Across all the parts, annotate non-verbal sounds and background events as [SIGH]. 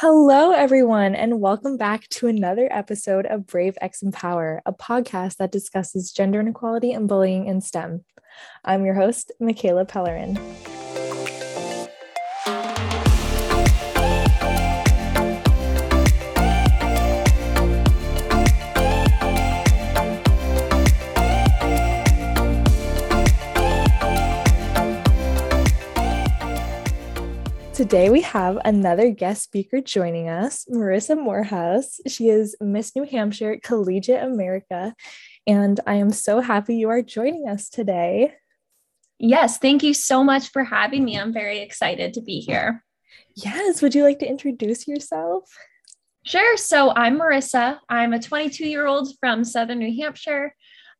Hello, everyone, and welcome back to another episode of Brave X Empower, a podcast that discusses gender inequality and bullying in STEM. I'm your host, Michaela Pellerin. Today we have another guest speaker joining us, Marisa Moorhouse. She is Miss New Hampshire Collegiate America, and I am so happy you are joining us today. Yes, thank you so much for having me. I'm very excited to be here. Yes, would you like to introduce yourself? Sure. So I'm Marisa. I'm a 22 year old from Southern New Hampshire.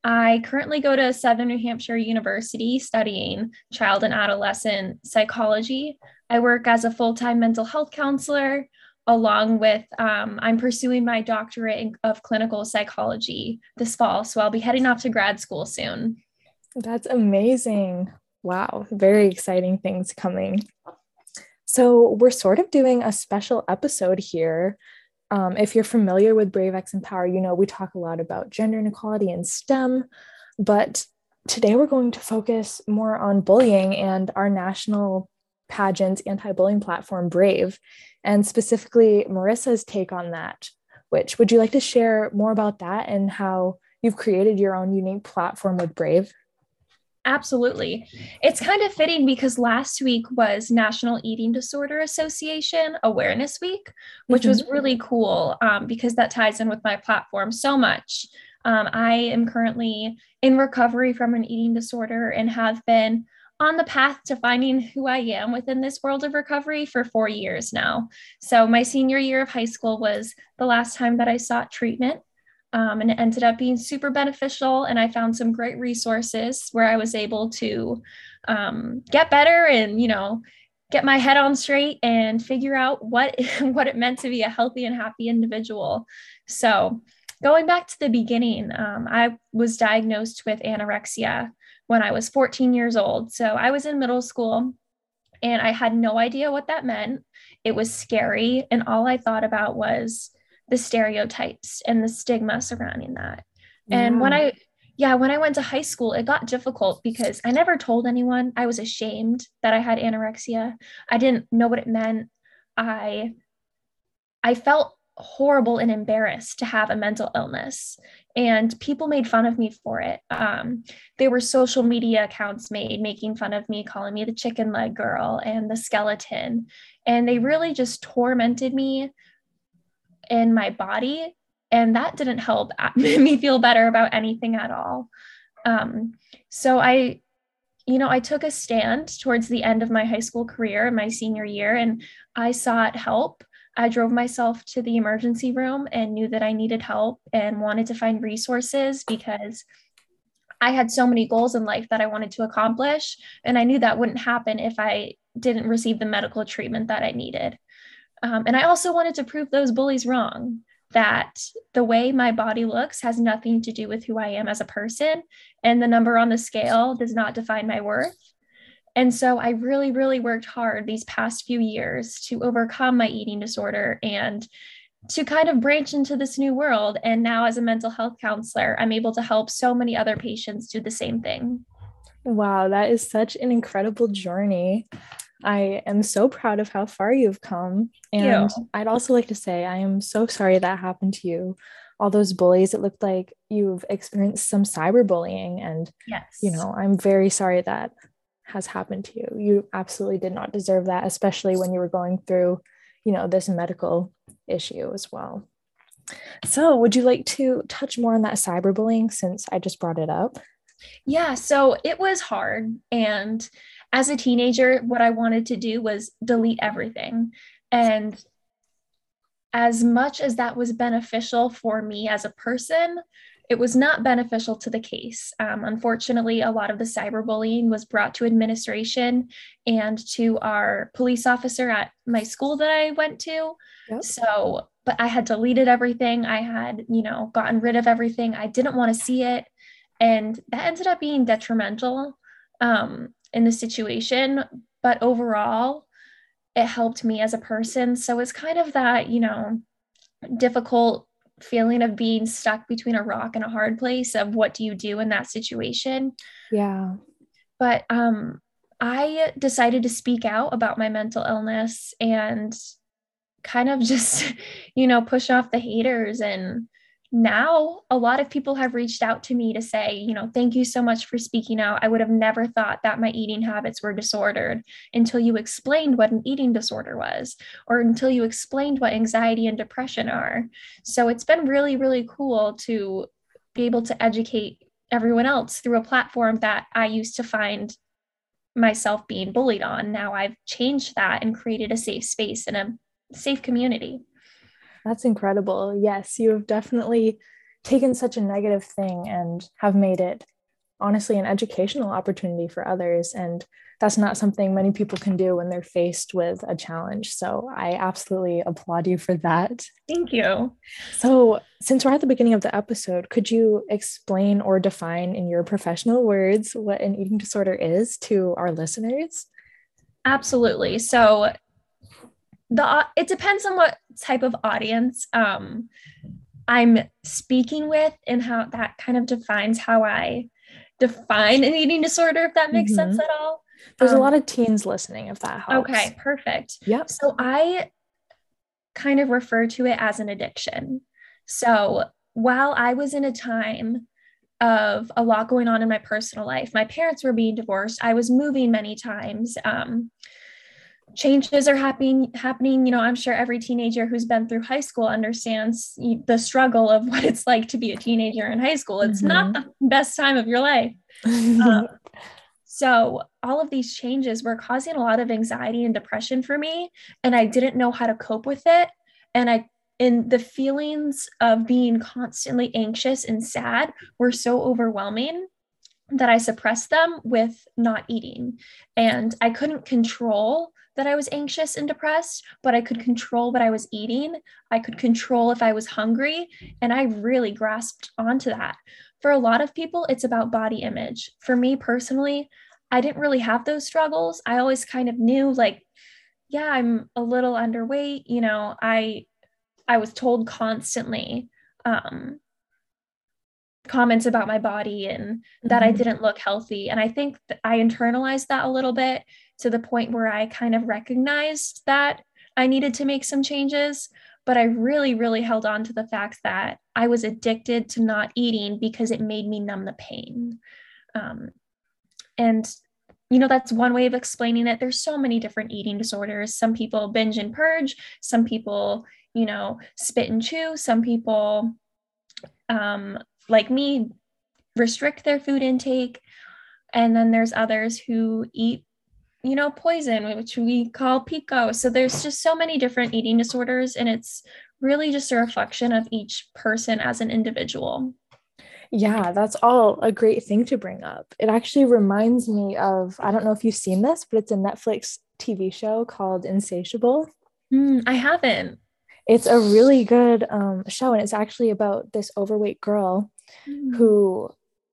I currently go to Southern New Hampshire University studying child and adolescent psychology. I work as a full time mental health counselor, along with um, I'm pursuing my doctorate in, of clinical psychology this fall. So I'll be heading off to grad school soon. That's amazing. Wow, very exciting things coming. So, we're sort of doing a special episode here. Um, if you're familiar with Brave X Empower, you know we talk a lot about gender inequality and STEM, but today we're going to focus more on bullying and our national pageant anti-bullying platform brave and specifically marisa's take on that. Which would you like to share more about that and how you've created your own unique platform with brave Absolutely. It's kind of fitting because last week was National Eating Disorder Association Awareness Week, which mm-hmm. was really cool um, because that ties in with my platform so much. Um, I am currently in recovery from an eating disorder and have been on the path to finding who I am within this world of recovery for four years now. So, my senior year of high school was the last time that I sought treatment. Um, and it ended up being super beneficial. And I found some great resources where I was able to um, get better and, you know, get my head on straight and figure out what [LAUGHS] what it meant to be a healthy and happy individual. So, going back to the beginning, um, I was diagnosed with anorexia when I was 14 years old. So I was in middle school and I had no idea what that meant. It was scary. And all I thought about was the stereotypes and the stigma surrounding that. Yeah. And when I, yeah, when I went to high school, it got difficult because I never told anyone. I was ashamed that I had anorexia. I didn't know what it meant. I, I felt horrible and embarrassed to have a mental illness and people made fun of me for it um, there were social media accounts made making fun of me calling me the chicken leg girl and the skeleton and they really just tormented me in my body and that didn't help [LAUGHS] me feel better about anything at all um, so i you know i took a stand towards the end of my high school career my senior year and i sought help I drove myself to the emergency room and knew that I needed help and wanted to find resources because I had so many goals in life that I wanted to accomplish. And I knew that wouldn't happen if I didn't receive the medical treatment that I needed. Um, and I also wanted to prove those bullies wrong that the way my body looks has nothing to do with who I am as a person. And the number on the scale does not define my worth. And so I really, really worked hard these past few years to overcome my eating disorder and to kind of branch into this new world. And now, as a mental health counselor, I'm able to help so many other patients do the same thing. Wow, that is such an incredible journey. I am so proud of how far you've come. And you. I'd also like to say, I am so sorry that happened to you. All those bullies, it looked like you've experienced some cyberbullying. And, yes. you know, I'm very sorry that has happened to you. You absolutely did not deserve that, especially when you were going through, you know, this medical issue as well. So, would you like to touch more on that cyberbullying since I just brought it up? Yeah, so it was hard. And as a teenager, what I wanted to do was delete everything. And as much as that was beneficial for me as a person, it was not beneficial to the case. Um, unfortunately, a lot of the cyberbullying was brought to administration and to our police officer at my school that I went to. Yep. So, but I had deleted everything. I had, you know, gotten rid of everything. I didn't want to see it. And that ended up being detrimental um, in the situation. But overall, it helped me as a person. So it's kind of that, you know, difficult feeling of being stuck between a rock and a hard place of what do you do in that situation. Yeah. But um I decided to speak out about my mental illness and kind of [LAUGHS] just, you know, push off the haters and now a lot of people have reached out to me to say, you know, thank you so much for speaking out. I would have never thought that my eating habits were disordered until you explained what an eating disorder was, or until you explained what anxiety and depression are. So it's been really, really cool to be able to educate everyone else through a platform that I used to find myself being bullied on. Now I've changed that and created a safe space and a safe community. That's incredible. Yes, you have definitely taken such a negative thing and have made it honestly an educational opportunity for others. And that's not something many people can do when they're faced with a challenge. So I absolutely applaud you for that. Thank you. So, since we're at the beginning of the episode, could you explain or define in your professional words what an eating disorder is to our listeners? Absolutely. So, the it depends on what type of audience um, I'm speaking with and how that kind of defines how I define an eating disorder, if that makes mm-hmm. sense at all. There's um, a lot of teens listening, if that helps. Okay, perfect. Yep. So I kind of refer to it as an addiction. So while I was in a time of a lot going on in my personal life, my parents were being divorced, I was moving many times. Um, changes are happening happening you know i'm sure every teenager who's been through high school understands the struggle of what it's like to be a teenager in high school it's mm-hmm. not the best time of your life [LAUGHS] um, so all of these changes were causing a lot of anxiety and depression for me and i didn't know how to cope with it and i and the feelings of being constantly anxious and sad were so overwhelming that I suppressed them with not eating. And I couldn't control that I was anxious and depressed, but I could control what I was eating. I could control if I was hungry. And I really grasped onto that. For a lot of people, it's about body image. For me personally, I didn't really have those struggles. I always kind of knew, like, yeah, I'm a little underweight. You know, I I was told constantly um, comments about my body and that mm-hmm. I didn't look healthy. And I think I internalized that a little bit to the point where I kind of recognized that I needed to make some changes. But I really, really held on to the fact that I was addicted to not eating because it made me numb the pain. Um, and you know that's one way of explaining it there's so many different eating disorders some people binge and purge some people you know spit and chew some people um, like me restrict their food intake and then there's others who eat you know, poison, which we call pica. So there's just so many different eating disorders, and it's really just a reflection of each person as an individual. Yeah, that's all a great thing to bring up. It actually reminds me of I don't know if you've seen this, but it's a Netflix TV show called Insatiable. Mm, I haven't. It's a really good um, show, and it's actually about this overweight girl mm. who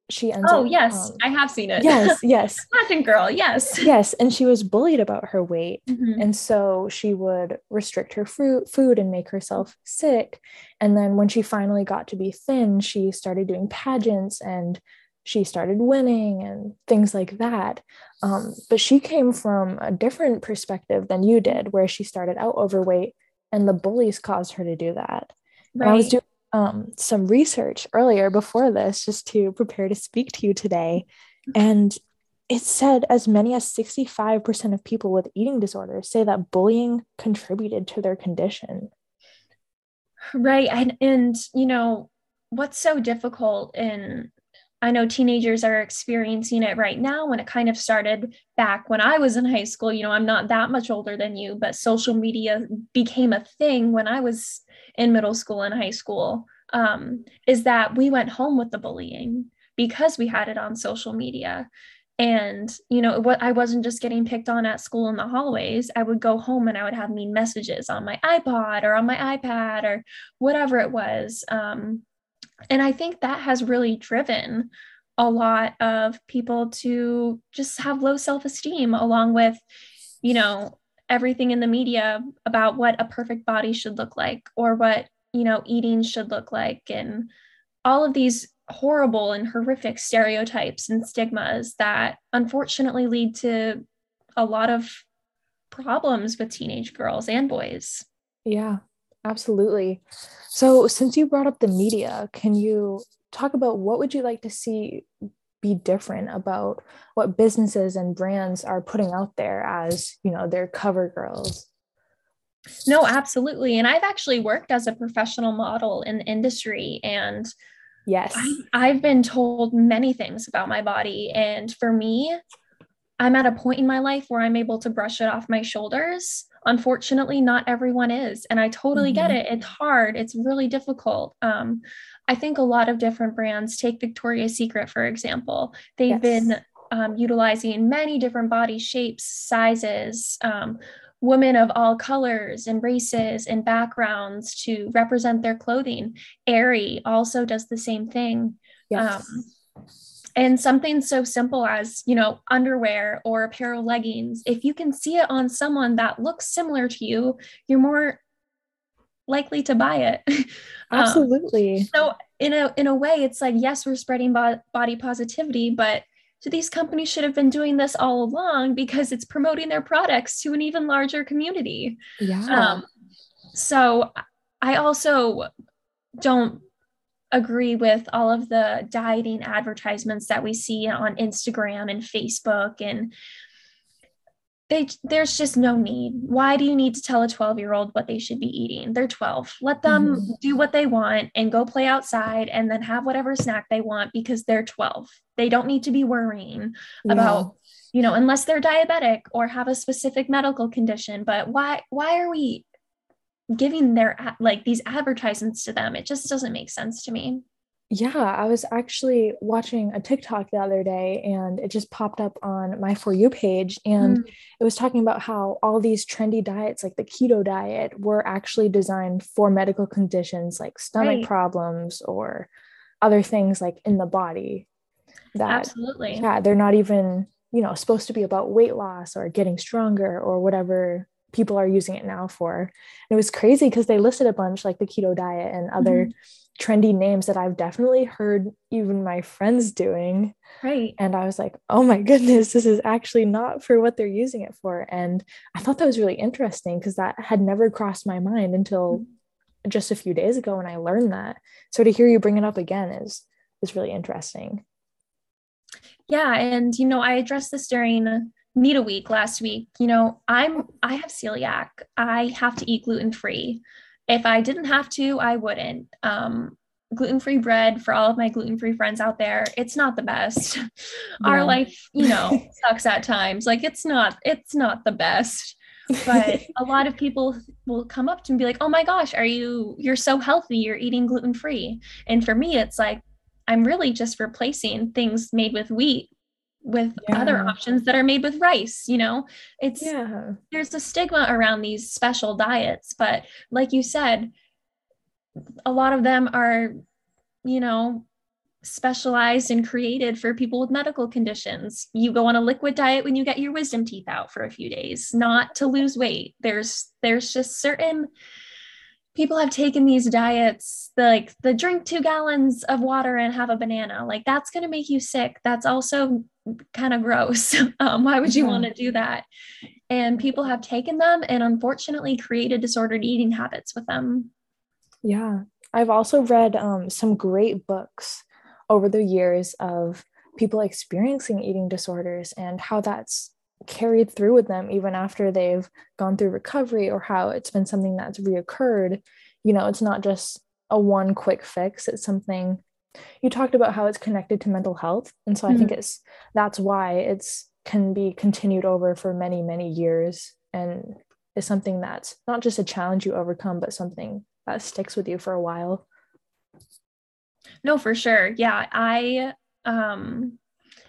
she ends oh, up, yes, um, I have seen it. Yes, [LAUGHS] yes. Pageant girl, yes. Yes, and she was bullied about her weight. Mm-hmm. And so she would restrict her fruit, food and make herself sick. And then when she finally got to be thin, she started doing pageants and she started winning and things like that. Um, but she came from a different perspective than you did, where she started out overweight and the bullies caused her to do that. Right. I was doing um, some research earlier before this just to prepare to speak to you today. And it said as many as 65% of people with eating disorders say that bullying contributed to their condition. Right. And, and you know, what's so difficult in I know teenagers are experiencing it right now when it kind of started back when I was in high school. You know, I'm not that much older than you, but social media became a thing when I was in middle school and high school. Um, is that we went home with the bullying because we had it on social media. And, you know, what I wasn't just getting picked on at school in the hallways. I would go home and I would have mean messages on my iPod or on my iPad or whatever it was. Um, and I think that has really driven a lot of people to just have low self esteem, along with, you know, everything in the media about what a perfect body should look like or what, you know, eating should look like and all of these horrible and horrific stereotypes and stigmas that unfortunately lead to a lot of problems with teenage girls and boys. Yeah, absolutely. So, since you brought up the media, can you talk about what would you like to see be different about what businesses and brands are putting out there as, you know, their cover girls? No, absolutely. And I've actually worked as a professional model in the industry and Yes. I, I've been told many things about my body. And for me, I'm at a point in my life where I'm able to brush it off my shoulders. Unfortunately, not everyone is. And I totally mm-hmm. get it. It's hard, it's really difficult. Um, I think a lot of different brands, take Victoria's Secret, for example, they've yes. been um, utilizing many different body shapes, sizes, um, women of all colors and races and backgrounds to represent their clothing. Aerie also does the same thing. Yes. Um, and something so simple as, you know, underwear or a pair of leggings, if you can see it on someone that looks similar to you, you're more likely to buy it. [LAUGHS] Um, Absolutely. Um, so in a in a way, it's like yes, we're spreading bo- body positivity, but so these companies should have been doing this all along because it's promoting their products to an even larger community. Yeah. Um, so I also don't agree with all of the dieting advertisements that we see on Instagram and Facebook and they there's just no need. Why do you need to tell a 12 year old what they should be eating? They're 12. Let them mm-hmm. do what they want and go play outside and then have whatever snack they want because they're 12. They don't need to be worrying yeah. about, you know, unless they're diabetic or have a specific medical condition. But why why are we giving their like these advertisements to them? It just doesn't make sense to me. Yeah, I was actually watching a TikTok the other day and it just popped up on my For You page. And mm. it was talking about how all these trendy diets, like the keto diet, were actually designed for medical conditions like stomach right. problems or other things like in the body. That, Absolutely. Yeah, they're not even, you know, supposed to be about weight loss or getting stronger or whatever people are using it now for. And it was crazy because they listed a bunch like the keto diet and other. Mm-hmm trendy names that I've definitely heard even my friends doing. Right. And I was like, oh my goodness, this is actually not for what they're using it for. And I thought that was really interesting because that had never crossed my mind until mm-hmm. just a few days ago when I learned that. So to hear you bring it up again is is really interesting. Yeah, and you know, I addressed this during NEDA Week last week. You know, I'm I have celiac. I have to eat gluten free if I didn't have to, I wouldn't. Um, gluten free bread for all of my gluten free friends out there. It's not the best. [LAUGHS] Yeah. Our life, you know, [LAUGHS] sucks at times. Like it's not, it's not the best. But a [LAUGHS] lot of people will come up to me and be like, "Oh my gosh, are you? You're so healthy. You're eating gluten free." And for me, it's like I'm really just replacing things made with wheat with yeah. other options that are made with rice you know? It's yeah. there's a stigma around these special diets but like you said a lot of them are you know specialized and created for people with medical conditions. You go on a liquid diet when you get your wisdom teeth out for a few days not to lose weight. There's there's just certain people have taken these diets the, like the drink two gallons of water and have a banana. Like that's going to make you sick. That's also kind of gross. [LAUGHS] Um, why would you yeah. want to do that? And people have taken them and unfortunately created disordered eating habits with them. Yeah. I've also read um, some great books over the years of people experiencing eating disorders and how that's carried through with them even after they've gone through recovery or how it's been something that's reoccurred. You know it's not just a one quick fix it's something you talked about how it's connected to mental health. And so i mm-hmm. think it's that's why it's can be continued over for many many years. And is something that's not just a challenge you overcome but something that sticks with you for a while. No for sure. Yeah i um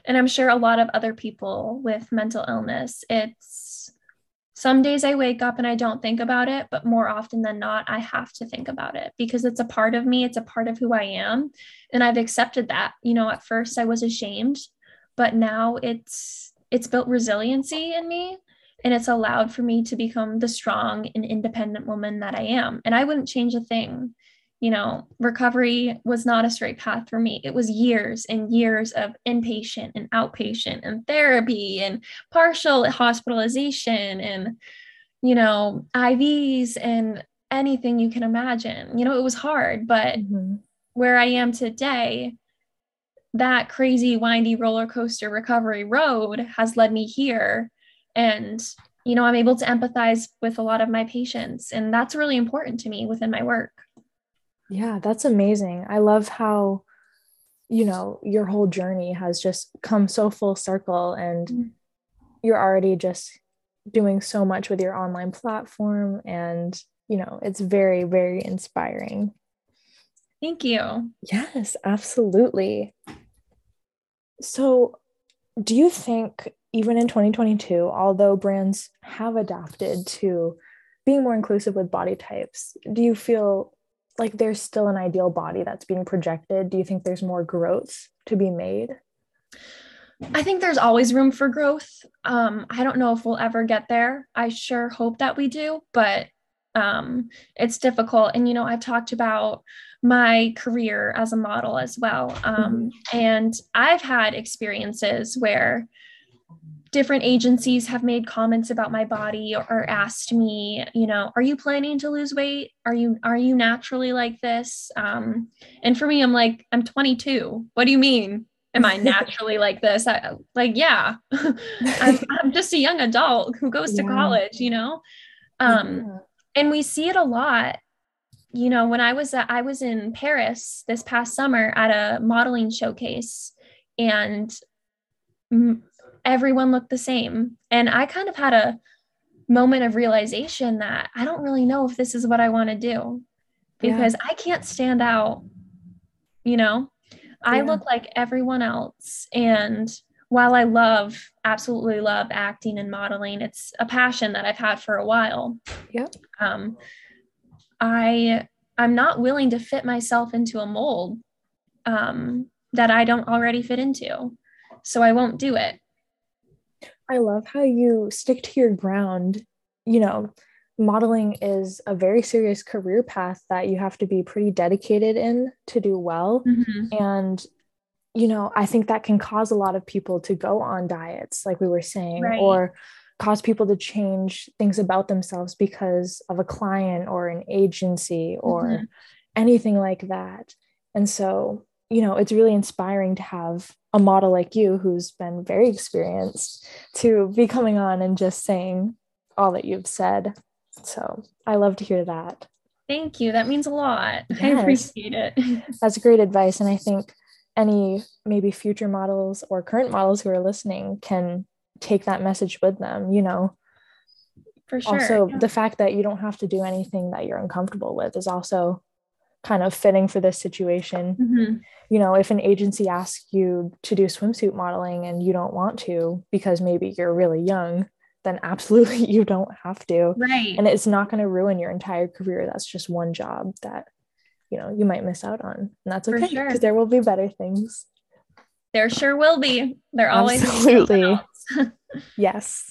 and i'm sure a lot of other people with mental illness it's some days i wake up and i don't think about it but more often than not i have to think about it because it's a part of me it's a part of who i am and i've accepted that you know at first i was ashamed but now it's it's built resiliency in me and it's allowed for me to become the strong and independent woman that I am. And I wouldn't change a thing. You know, recovery was not a straight path for me. It was years and years of inpatient and outpatient and therapy and partial hospitalization and, you know, IVs and anything you can imagine. You know, it was hard, but mm-hmm. where I am today, that crazy, windy roller coaster recovery road has led me here and you know i'm able to empathize with a lot of my patients and that's really important to me within my work yeah that's amazing. I love how you know your whole journey has just come so full circle and mm-hmm. you're already just doing so much with your online platform and you know it's very very inspiring. Thank you. Yes absolutely. So do you think even in 2022, although brands have adapted to being more inclusive with body types, do you feel like there's still an ideal body that's being projected? Do you think there's more growth to be made? I think there's always room for growth. Um, I don't know if we'll ever get there. I sure hope that we do, but um, it's difficult. And, you know, I've talked about my career as a model as well. Um, mm-hmm. And I've had experiences where different agencies have made comments about my body or asked me you know are you planning to lose weight? Are you are you naturally like this? Um, and for me i'm like i'm 22 what do you mean? Am i naturally [LAUGHS] like this? I, like yeah. [LAUGHS] I'm, I'm, just a young adult who goes to yeah. college you know? Um, yeah. and we see it a lot. You know when i was at, i was in paris this past summer at a modeling showcase and everyone looked the same. And I kind of had a moment of realization that I don't really know if this is what I want to do because yeah. I can't stand out, you know? Yeah. I look like everyone else. And while I love, absolutely love acting and modeling, it's a passion that I've had for a while. Yeah. Um, I I'm not willing to fit myself into a mold um, that I don't already fit into. So I won't do it. I love how you stick to your ground. You know, modeling is a very serious career path that you have to be pretty dedicated in to do well. Mm-hmm. And, you know, I think that can cause a lot of people to go on diets, like we were saying, right. or cause people to change things about themselves because of a client or an agency or mm-hmm. anything like that. And so, you know, it's really inspiring to have a model like you who's been very experienced to be coming on and just saying all that you've said. So I love to hear that. Thank you. That means a lot. Yes. I appreciate it. [LAUGHS] That's great advice. And I think any maybe future models or current models who are listening can take that message with them, you know. For sure. Also, yeah. the fact that you don't have to do anything that you're uncomfortable with is also kind of fitting for this situation. Mm-hmm. You know, if an agency asks you to do swimsuit modeling and you don't want to because maybe you're really young, then absolutely [LAUGHS] you don't have to. Right. And it's not going to ruin your entire career. That's just one job that, you know, you might miss out on. And that's okay because sure. there will be better things. There sure will be. There always Absolutely. [LAUGHS] yes.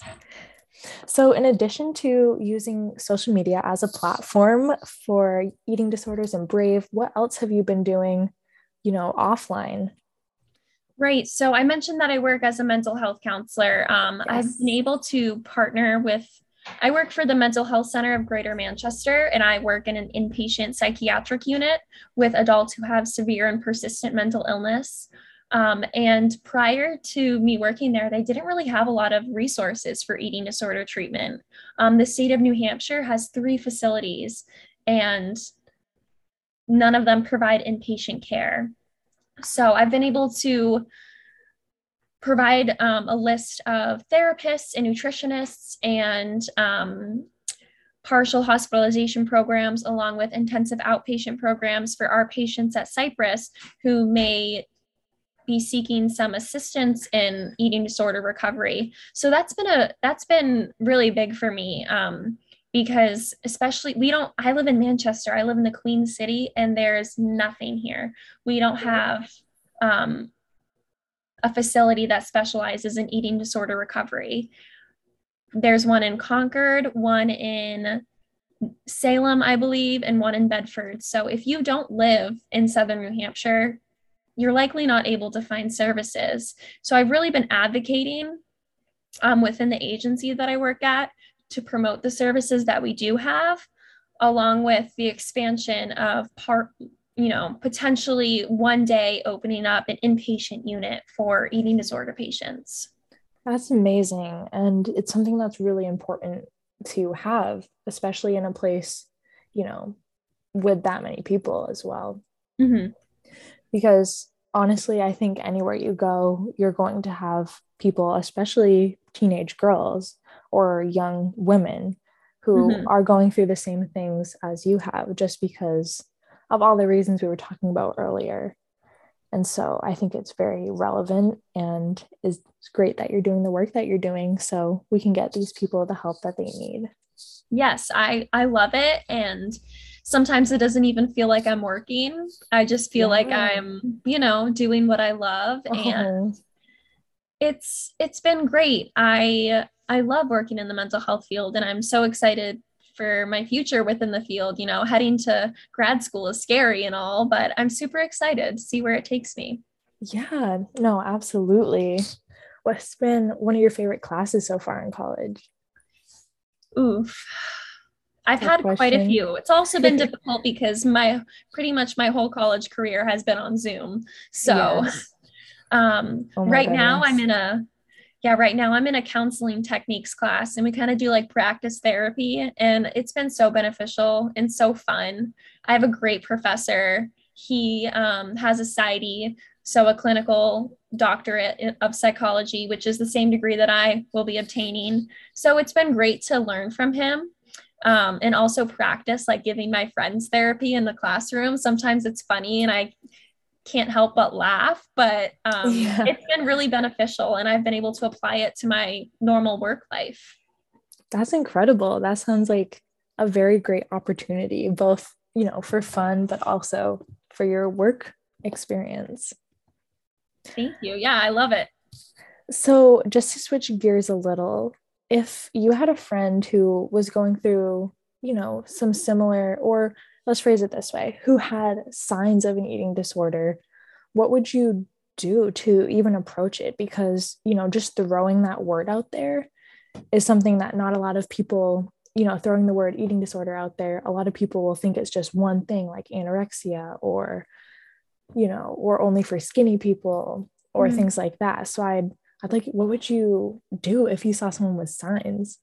So, in addition to using social media as a platform for eating disorders and Brave, what else have you been doing, you know, offline? Right. So, I mentioned that I work as a mental health counselor. Um, yes. I've been able to partner with I work for the Mental Health Center of Greater Manchester, and I work in an inpatient psychiatric unit with adults who have severe and persistent mental illness. Um, and prior to me working there, they didn't really have a lot of resources for eating disorder treatment. Um, the state of New Hampshire has three facilities, and none of them provide inpatient care. So I've been able to provide um, a list of therapists and nutritionists and um, partial hospitalization programs, along with intensive outpatient programs for our patients at Cypress who may be seeking some assistance in eating disorder recovery. So that's been a that's been really big for me um, because especially we don't. I live in Manchester. I live in the Queen City, and there's nothing here. We don't have um, a facility that specializes in eating disorder recovery. there's one in Concord, one in Salem, I believe, and one in Bedford. So if you don't live in Southern New Hampshire, you're likely not able to find services. So I've really been advocating um, within the agency that I work at to promote the services that we do have, along with the expansion of part, you know, potentially one day opening up an inpatient unit for eating disorder patients. That's amazing. And it's something that's really important to have, especially in a place, you know, with that many people as well. Mm-hmm. Because honestly, I think anywhere you go, you're going to have people, especially teenage girls or young women, who mm-hmm. are going through the same things as you have, just because of all the reasons we were talking about earlier. And so I think it's very relevant and is great that you're doing the work that you're doing so we can get these people the help that they need. Yes, I I love it and sometimes it doesn't even feel like I'm working. I just feel yeah. like I'm, you know, doing what I love uh-huh. and it's it's been great. I I love working in the mental health field and I'm so excited for my future within the field. You know, heading to grad school is scary and all, but I'm super excited to see where it takes me. Yeah, no, absolutely. What's been one of your favorite classes so far in college? Oof. I've had question. quite a few. It's also been [LAUGHS] difficult because my pretty much my whole college career has been on Zoom. So yes. [LAUGHS] um oh right goodness. now I'm in a yeah, right now I'm in a counseling techniques class and we kind of do like practice therapy and it's been so beneficial and so fun. I have a great professor. He um, has a PsyD, so a clinical doctorate of psychology, which is the same degree that I will be obtaining. So it's been great to learn from him. Um, and also practice like giving my friends therapy in the classroom. Sometimes it's funny and I can't help but laugh, but um, [LAUGHS] yeah. it's been really beneficial and I've been able to apply it to my normal work life. That's incredible. That sounds like a very great opportunity, both, you know, for fun, but also for your work experience. Thank you. Yeah, I love it. So, just to switch gears a little, if you had a friend who was going through, you know, some similar or let's phrase it this way who had signs of an eating disorder what would you do to even approach it because you know just throwing that word out there is something that not a lot of people you know throwing the word eating disorder out there a lot of people will think it's just one thing like anorexia or you know or only for skinny people or mm-hmm. things like that so i'd i'd like what would you do if you saw someone with signs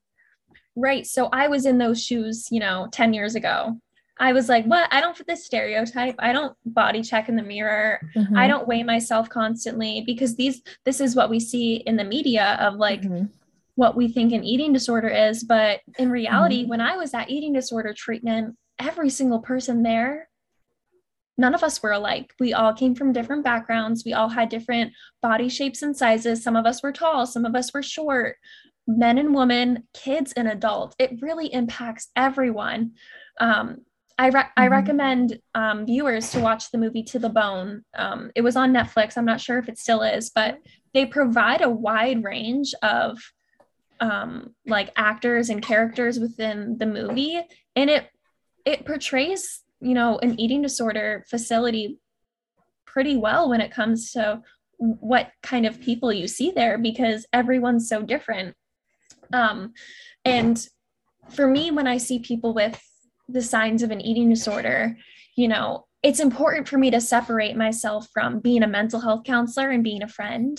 right so i was in those shoes you know 10 years ago I was like, what? I don't fit this stereotype. I don't body check in the mirror. Mm-hmm. I don't weigh myself constantly because these this is what we see in the media of like mm-hmm. what we think an eating disorder is. But in reality, mm-hmm. when I was at eating disorder treatment, every single person there, none of us were alike. We all came from different backgrounds. We all had different body shapes and sizes. Some of us were tall, some of us were short. Men and women, kids and adults. It really impacts everyone. Um, I, re- mm-hmm. I recommend um, viewers to watch the movie To the Bone. Um, it was on Netflix. I'm not sure if it still is, but they provide a wide range of um, like actors and characters within the movie, and it it portrays you know an eating disorder facility pretty well when it comes to what kind of people you see there because everyone's so different. Um, and for me, when I see people with the signs of an eating disorder, you know, it's important for me to separate myself from being a mental health counselor and being a friend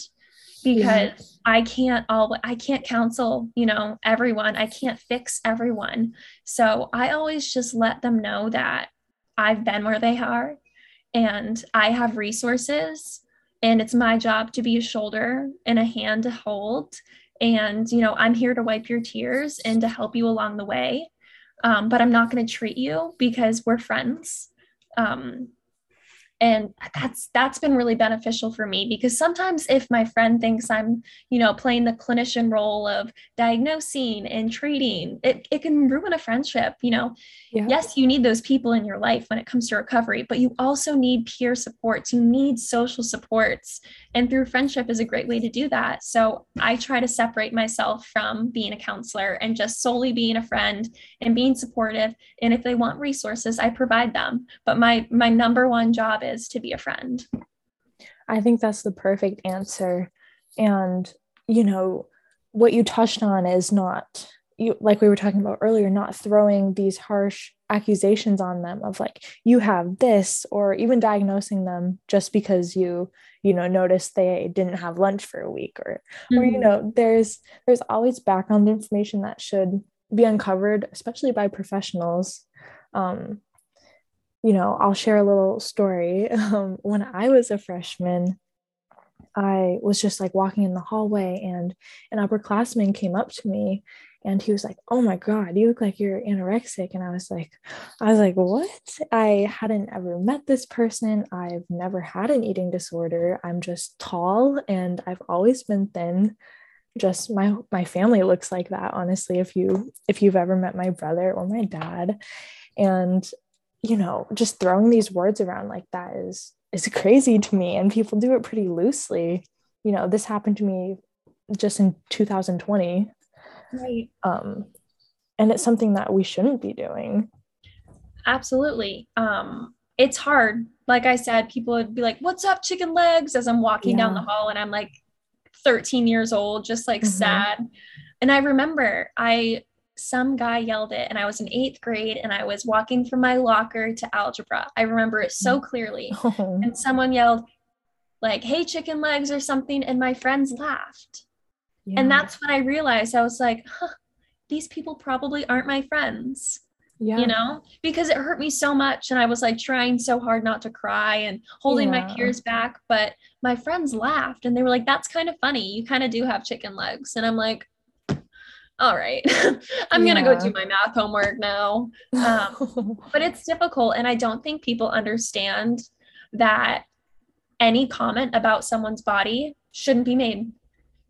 because yeah. I can't all I can't counsel, you know, everyone. I can't fix everyone. So I always just let them know that I've been where they are and I have resources and it's my job to be a shoulder and a hand to hold and you know, I'm here to wipe your tears and to help you along the way um, but I'm not going to treat you because we're friends. Um, and that's that's been really beneficial for me because sometimes if my friend thinks i'm you know playing the clinician role of diagnosing and treating it, it can ruin a friendship you know? Yeah. yes you need those people in your life when it comes to recovery but you also need peer supports. You need social supports. And through friendship is a great way to do that. So i try to separate myself from being a counselor and just solely being a friend and being supportive. And if they want resources i provide them. But my my number one job is to be a friend. I think that's the perfect answer. And, you know, what you touched on is not you like we were talking about earlier, not throwing these harsh accusations on them of like you have this or even diagnosing them just because you you know noticed they didn't have lunch for a week or mm-hmm. or you mm-hmm. know there's there's always background information that should be uncovered especially by professionals um you know, I'll share a little story. [LAUGHS] Um, when I was a freshman, I was just like walking in the hallway, and an upperclassman came up to me and he was like, Oh my God, you look like you're anorexic. And I was like, I was like, What? I hadn't ever met this person. I've never had an eating disorder. I'm just tall and I've always been thin. Just my my family looks like that, honestly. If you if you've ever met my brother or my dad. And you know, just throwing these words around like that is is [LAUGHS] crazy to me and people do it pretty loosely. You know, this happened to me just in 2020. Right. Um and it's something that we shouldn't be doing. Absolutely. Um it's hard. Like I said, people would be like, "What's up, chicken legs?" as I'm walking yeah. down the hall and I'm like 13 years old, just like mm-hmm. sad. And I remember I some guy yelled it and I was in eighth grade and I was walking from my locker to algebra. I remember it so mm. clearly. [LAUGHS] Oh. And someone yelled, like, hey, chicken legs or something. And my friends laughed. Yeah. And that's when I realized I was like, huh, these people probably aren't my friends. Yeah. You know, because it hurt me so much. And I was like trying so hard not to cry and holding yeah. my tears back. But my friends laughed and they were like, that's kind of funny. You kind of do have chicken legs. And I'm like, all right, [LAUGHS] I'm yeah. going to go do my math homework now. Um, [LAUGHS] but it's difficult. And I don't think people understand that any comment about someone's body shouldn't be made.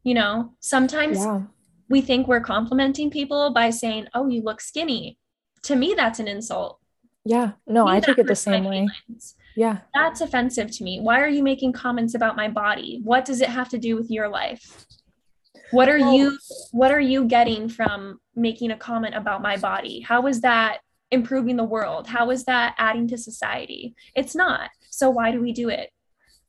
You know, sometimes yeah. we think we're complimenting people by saying, oh, you look skinny. To me, that's an insult. Yeah, no, I take it the same way. Yeah. That's offensive to me. Why are you making comments about my body? What does it have to do with your life? What are you what are you getting from making a comment about my body? How is that improving the world? How is that adding to society? It's not. So why do we do it?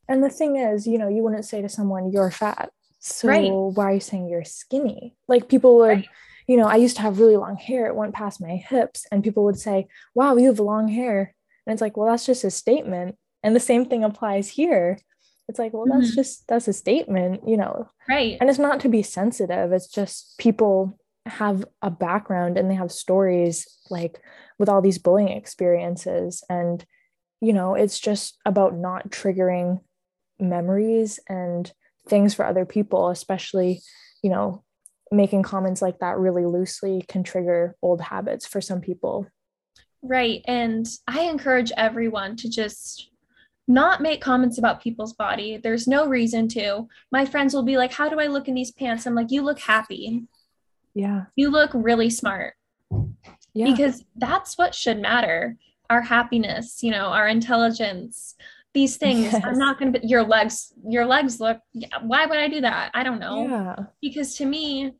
And the thing is you know you wouldn't say to someone you're fat. So right. why are you saying you're skinny? Like people would right. you know i used to have really long hair. It went past my hips. And people would say wow you have long hair. And it's like well that's just a statement. And the same thing applies here it's like well that's mm-hmm. just that's a statement you know. Right. And it's not to be sensitive it's just people have a background and they have stories like with all these bullying experiences. And you know it's just about not triggering memories and things for other people especially you know making comments like that really loosely can trigger old habits for some people. Right. And i encourage everyone to just not make comments about people's body. There's no reason to. My friends will be like, How do I look in these pants? I'm like, You look happy. Yeah. You look really smart. Yeah. Because that's what should matter our happiness, you know, our intelligence, these things. Yes. I'm not going to, your legs, your legs look, why would I do that? I don't know. Yeah. Because to me,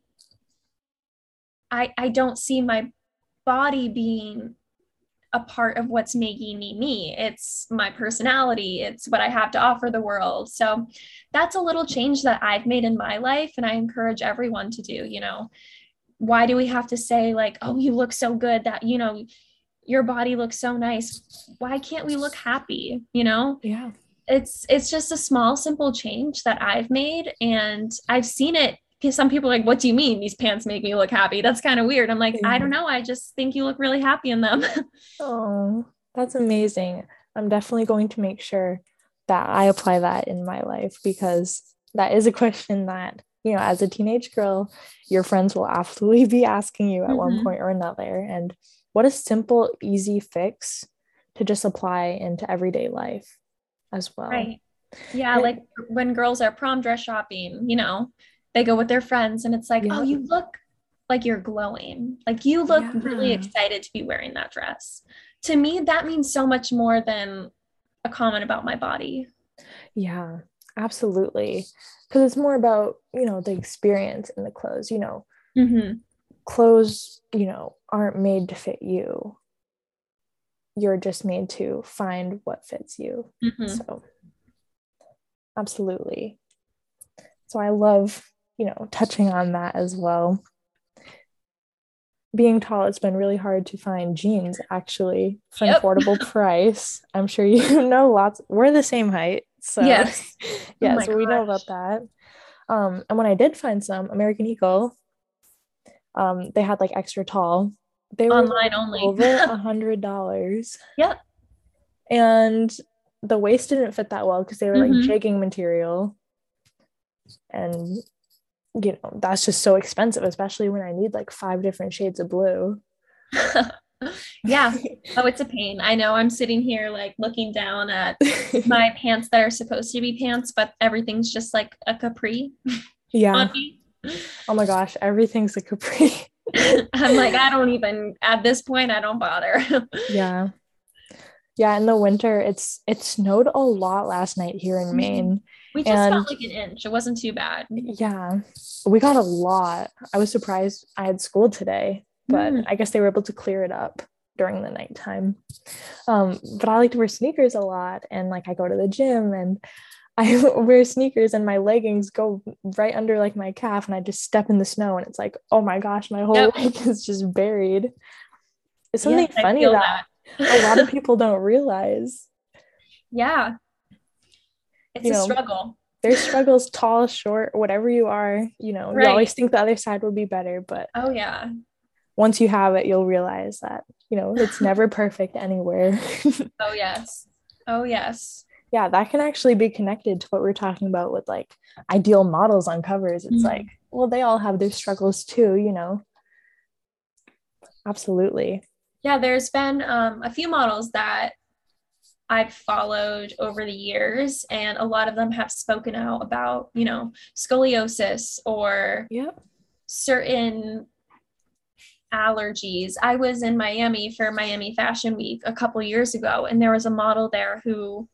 I, I don't see my body being a part of what's making me me. It's my personality, it's what I have to offer the world. So that's a little change that I've made in my life. And I encourage everyone to do, you know. Why do we have to say, like, oh, you look so good that, you know, your body looks so nice? Why can't we look happy? You know? Yeah. It's it's just a small simple change that I've made and I've seen it some people are like, what do you mean these pants make me look happy? That's kind of weird. I'm like. I don't know. I just think you look really happy in them. [LAUGHS] oh, that's amazing. I'm definitely going to make sure that I apply that in my life because that is a question that, you know, as a teenage girl, your friends will absolutely be asking you at mm-hmm. one point or another. And what a simple, easy fix to just apply into everyday life. as well. Right. Yeah, like when girls are prom dress shopping, you know, they go with their friends and it's like, yeah. oh, you look like you're glowing. Like you look yeah. really excited to be wearing that dress. To me, that means so much more than a comment about my body. Yeah, absolutely. Because it's more about, you know, the experience in the clothes, you know. Mm-hmm. Clothes, you know, aren't made to fit you. You're just made to find what fits you. Mm-hmm. So, absolutely. So, I love, you know, touching on that as well being tall, it's been really hard to find jeans actually for yep. an affordable [LAUGHS] price. I'm sure you [LAUGHS] know lots. We're the same height. So yes, [LAUGHS] yes, oh we know about that. Um, and when I did find some American Eagle, um, they had like extra tall. They were online only over a hundred dollars. Yep. And the waist didn't fit that well because they were like mm-hmm. jegging material. And you know, that's just so expensive, especially when I need like five different shades of blue. [LAUGHS] yeah. Oh, it's a pain. I know I'm sitting here like looking down at [LAUGHS] my pants that are supposed to be pants, but everything's just like a capri. Yeah. Oh my gosh, everything's a capri. [LAUGHS] I'm like, I don't even at this point, I don't bother. yeah. Yeah, in the winter, it's it snowed a lot last night here in. Maine. We just and, got like an inch. It wasn't too bad. Yeah. We got a lot. I was surprised I had school today, but mm. I guess they were able to clear it up during the nighttime. Um, but I like to wear sneakers a lot and like I go to the gym and [LAUGHS] I wear sneakers and my leggings go right under like my calf and I just step in the snow and it's like, oh my gosh, my whole yep. leg [LAUGHS] is just buried. It's something yes, funny that, that. A lot of [LAUGHS] people don't realize. Yeah. It's you a know, struggle. There's [LAUGHS] struggles, tall, short, whatever you are, you know, right. you always think the other side would be better, but oh yeah. Once you have it, you'll realize that, you know, it's [LAUGHS] never perfect anywhere. oh yes. Oh yes. Yeah, that can actually be connected to what we're talking about with like ideal models on covers. It's mm-hmm. like, well, they all have their struggles too, you know. Absolutely. Yeah, there's been um, a few models that I've followed over the years, and a lot of them have spoken out about, you know, scoliosis or yep. certain allergies. I was in Miami for Miami Fashion Week a couple years ago, and there was a model there who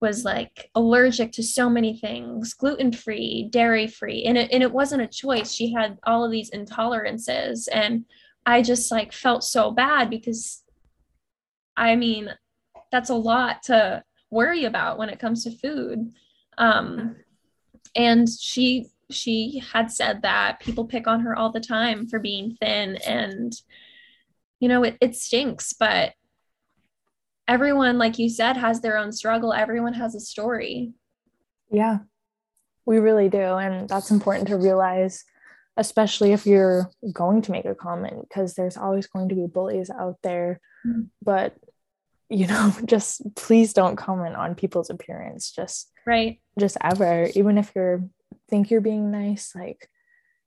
was like allergic to so many things gluten free dairy free and it, and it wasn't a choice she had all of these intolerances and i just like felt so bad because i mean that's a lot to worry about when it comes to food. Um, and she she had said that people pick on her all the time for being thin and you know it, it stinks but everyone like you said has their own struggle. Everyone has a story. Yeah. We really do. And that's important to realize especially if you're going to make a comment because there's always going to be bullies out there. Mm-hmm. but you know [LAUGHS] just please don't comment on people's appearance just right. just ever. Even if you're think you're being nice like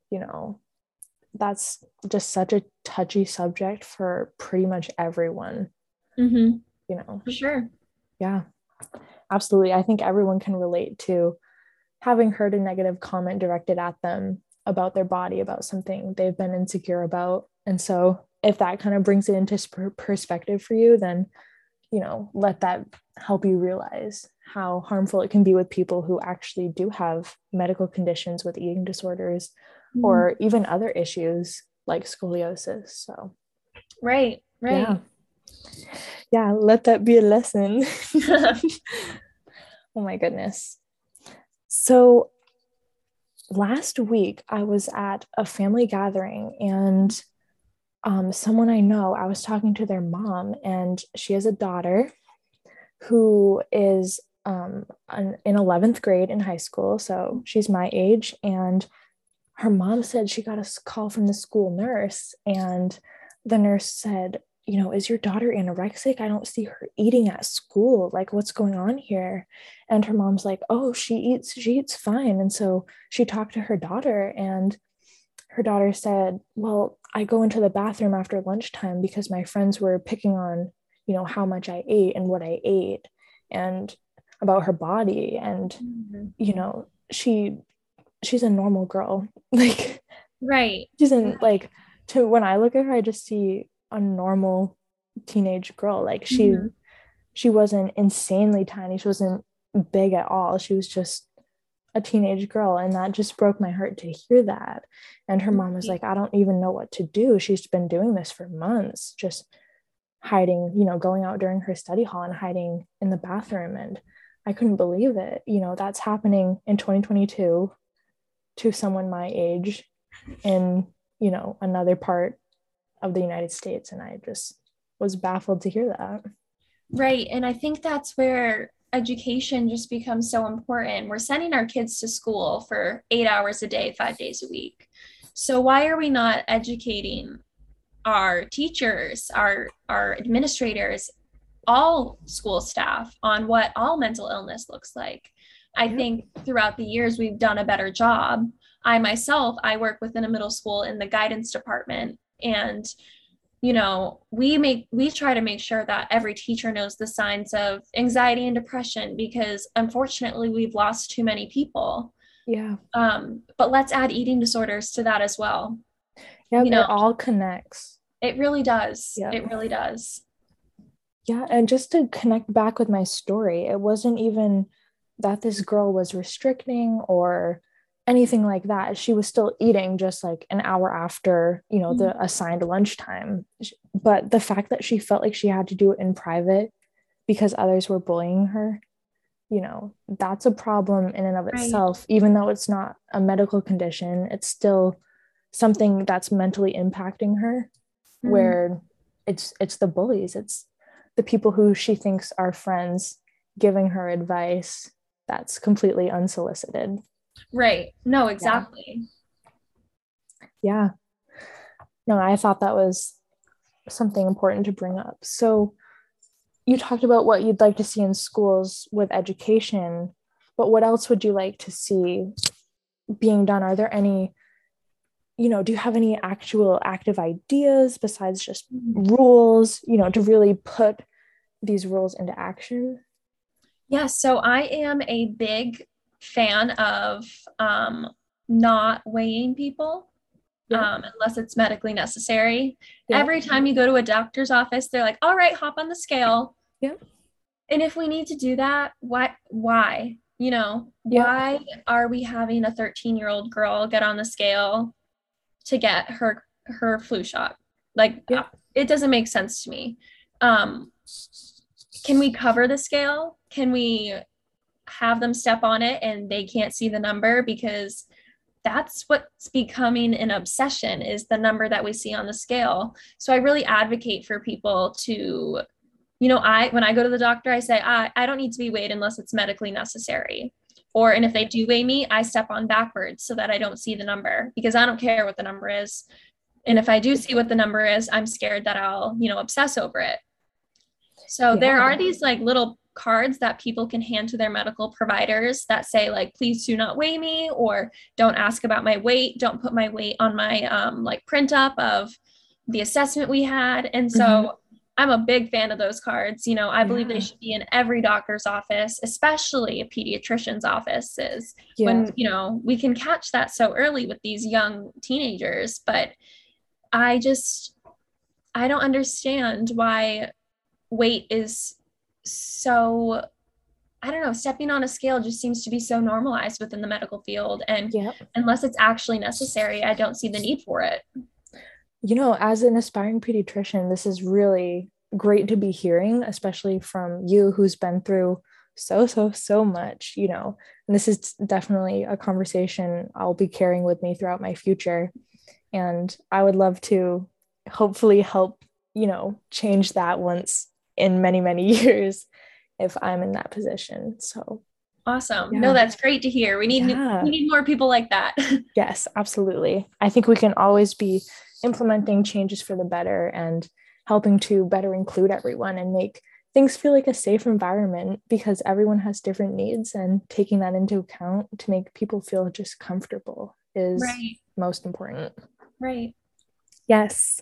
you know that's just such a touchy subject for pretty much everyone. Mm-hmm. you know? For sure. Yeah. Absolutely. I think everyone can relate to having heard a negative comment directed at them about their body about something they've been insecure about and so if that kind of brings it into perspective for you then you know, let that help you realize how harmful it can be with people who actually do have medical conditions with eating disorders mm. or even other issues like scoliosis. So, right, right. Yeah. yeah, let that be a lesson. [LAUGHS] [LAUGHS] [LAUGHS] oh my goodness. So, last week I was at a family gathering and um, someone I know, I was talking to their mom, and she has a daughter who is um, in 11th grade in high school. So she's my age. And her mom said she got a call from the school nurse, and the nurse said, you know, is your daughter anorexic? I don't see her eating at school. Like, what's going on here? And her mom's like, oh, she eats, she eats fine. And so she talked to her daughter, and her daughter said, Well, I go into the bathroom after lunchtime because my friends were picking on, you know, how much I ate and what I ate. And about her body and mm-hmm. you know she she's a normal girl [LAUGHS] like right she's in like to when i look at her i just see a normal teenage girl. Like she mm-hmm. she wasn't insanely tiny. She wasn't big at all. She was just a teenage girl and that just broke my heart to hear that. And her mom was like i don't even know what to do. She's been doing this for months just hiding you know going out during her study hall and hiding in the bathroom. And i couldn't believe it. You know that's happening in 2022 to someone my age in you know another part of the united states and i just was baffled to hear that right and i think that's where education just becomes so important. We're sending our kids to school for eight hours a day, five days a week. So why are we not educating our teachers, our our administrators, all school staff on what all mental illness looks like? I think throughout the years we've done a better job. I myself, I work within a middle school in the guidance department and you know we make we try to make sure that every teacher knows the signs of anxiety and depression because unfortunately we've lost too many people. Yeah. Um but let's add eating disorders to that as well. Yeah you know, it all connects. it really does. Yeah. it really does. Yeah and just to connect back with my story it wasn't even that this girl was restricting or anything like that she was still eating just like an hour after you know mm-hmm. the assigned lunchtime but the fact that she felt like she had to do it in private because others were bullying her you know that's a problem in and of right. itself even though it's not a medical condition it's still something that's mentally impacting her mm-hmm. where it's it's the bullies it's the people who she thinks are friends giving her advice that's completely unsolicited Right. No, exactly. Yeah. yeah. No, I thought that was something important to bring up. So you talked about what you'd like to see in schools with education, but what else would you like to see being done? Are there any you know, do you have any actual active ideas besides just mm-hmm. rules, you know, to really put these rules into action? Yeah, so I am a big fan of um, not weighing people yeah. um, unless it's medically necessary. Yeah. Every time you go to a doctor's office, they're like, all right, hop on the scale. Yeah. And if we need to do that, why? Why? You know, yeah. why are we having a 13 year old girl get on the scale to get her her flu shot? Like, yeah. it doesn't make sense to me. Um, can we cover the scale? Can we have them step on it and they can't see the number because that's what's becoming an obsession is the number that we see on the scale. So i really advocate for people to you know i when i go to the doctor i say i, I don't need to be weighed unless it's medically necessary. Or and if they do weigh me i step on backwards so that i don't see the number because i don't care what the number is. And if i do see what the number is i'm scared that i'll you know obsess over it. So yeah. there are these like little cards that people can hand to their medical providers that say like please do not weigh me or don't ask about my weight. Don't put my weight on my um, like print up of the assessment we had. And so mm-hmm. i'm a big fan of those cards. You know i believe they should be in every doctor's office especially a pediatrician's offices yeah. when you know we can catch that so early with these young teenagers. But i just i don't understand why weight is so I don't know, stepping on a scale just seems to be so normalized within the medical field. And yep. unless it's actually necessary, I don't see the need for it. You know, as an aspiring pediatrician, this is really great to be hearing, especially from you who's been through so, so, so much, you know. And this is definitely a conversation I'll be carrying with me throughout my future. And I would love to hopefully help, you know, change that once in many many [LAUGHS] years if i'm in that position. So awesome. Yeah. no that's great to hear. We need yeah. we need more people like that. [LAUGHS] Yes absolutely. I think we can always be implementing changes for the better and helping to better include everyone and make things feel like a safe environment because everyone has different needs and taking that into account to make people feel just comfortable is right. most important. Right Yes.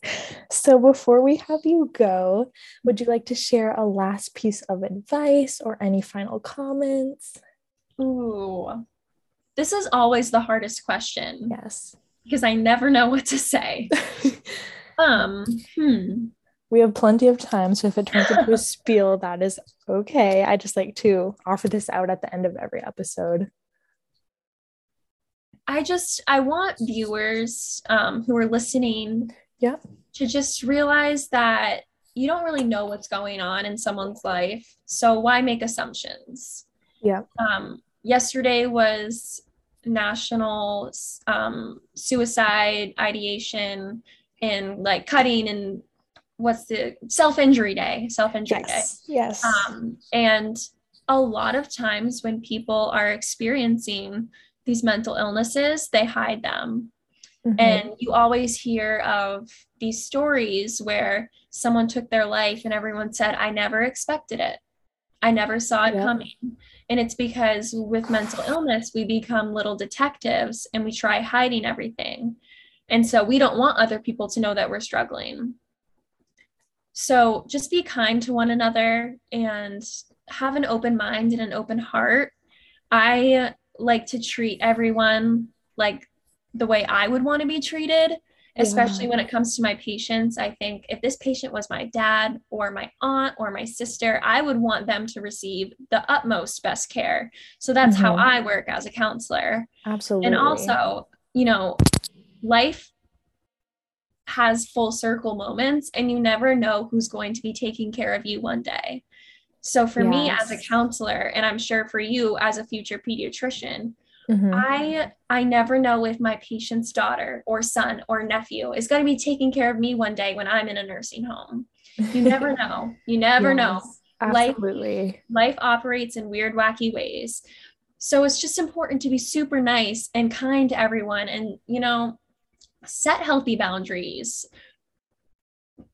So before we have you go, would you like to share a last piece of advice or any final comments? Ooh, this is always the hardest question. Yes. Because I never know what to say. [LAUGHS] um, hmm. We have plenty of time. So if it turns into a [LAUGHS] spiel, that is okay. I just like to offer this out at the end of every episode. I just I want viewers um, who are listening yeah. to just realize that you don't really know what's going on in someone's life. So why make assumptions? Yeah. Um, yesterday was national um, suicide ideation and like cutting and what's the self-injury day self-injury yes. day yes um, and a lot of times when people are experiencing these mental illnesses, they hide them. Mm-hmm. And you always hear of these stories where someone took their life and everyone said, I never expected it. I never saw it coming. And it's because with mental illness, we become little detectives and we try hiding everything. And so we don't want other people to know that we're struggling. So just be kind to one another and have an open mind and an open heart. I like to treat everyone like the way I would want to be treated, especially yeah. when it comes to my patients. I think if this patient was my dad or my aunt or my sister, I would want them to receive the utmost best care. So that's mm-hmm. how I work as a counselor. Absolutely. And also, you know, life has full circle moments and you never know who's going to be taking care of you one day. So for yes. me as a counselor, and I'm sure for you as a future pediatrician, mm-hmm. I I never know if my patient's daughter or son or nephew is going to be taking care of me one day when I'm in a nursing home. You never [LAUGHS] know. You never yes, know. Absolutely. Life, life operates in weird, wacky ways. So it's just important to be super nice and kind to everyone and, you know, set healthy boundaries.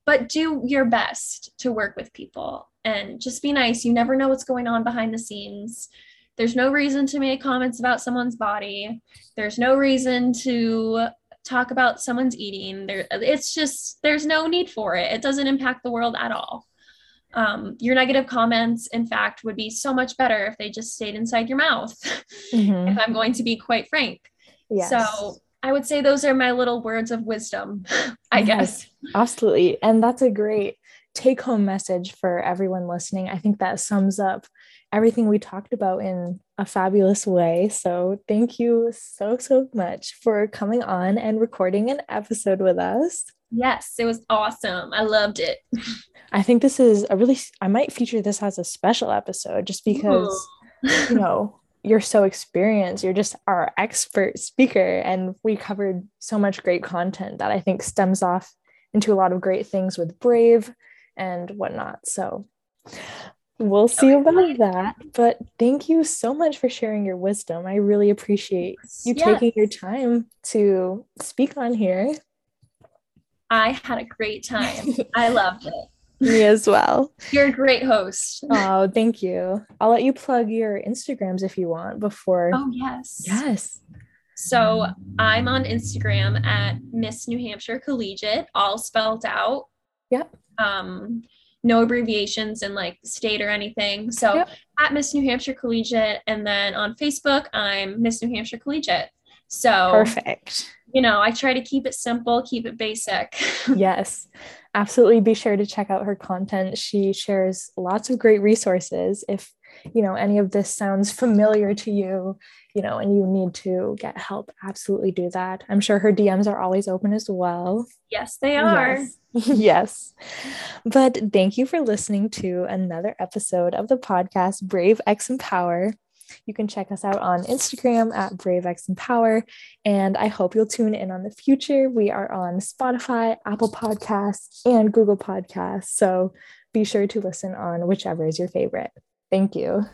But do your best to work with people and just be nice. You never know what's going on behind the scenes. There's no reason to make comments about someone's body. There's no reason to talk about someone's eating. There, it's just there's no need for it. It doesn't impact the world at all. Um, your negative comments, in fact, would be so much better if they just stayed inside your mouth. [LAUGHS] Mm-hmm. if I'm going to be quite frank. Yes. So I would say those are my little words of wisdom, [LAUGHS] I yes, guess. Absolutely. And that's a great take home message for everyone listening. I think that sums up everything we talked about in a fabulous way. So, thank you so, so much for coming on and recording an episode with us. Yes, it was awesome. I loved it. I think this is a really, I might feature this as a special episode just because, you know, you're so experienced. You're just our expert speaker. And we covered so much great content that I think stems off into a lot of great things with Brave and whatnot. So we'll see about that. But thank you so much for sharing your wisdom. I really appreciate you yes. taking your time to speak on here. I had a great time. I loved it. [LAUGHS] Me as well. You're a great host. Oh, thank you. I'll let you plug your Instagrams if you want before. Oh, yes. Yes. So I'm on Instagram at Miss New Hampshire Collegiate, all spelled out. Yep um, no abbreviations in like state or anything. So yep. at Miss New Hampshire Collegiate, and then on Facebook, I'm Miss New Hampshire Collegiate. So perfect. You know, I try to keep it simple, keep it basic. [LAUGHS] yes, absolutely. Be sure to check out her content. She shares lots of great resources. If you know any of this sounds familiar to you, you know, and you need to get help, absolutely do that. I'm sure her DMs are always open as well. Yes, they are. Yes. [LAUGHS] yes. But thank you for listening to another episode of the podcast Brave X Empower. You can check us out on Instagram at Brave X Empower. And I hope you'll tune in on the future. We are on Spotify, Apple Podcasts, and Google Podcasts. So be sure to listen on whichever is your favorite. Thank you.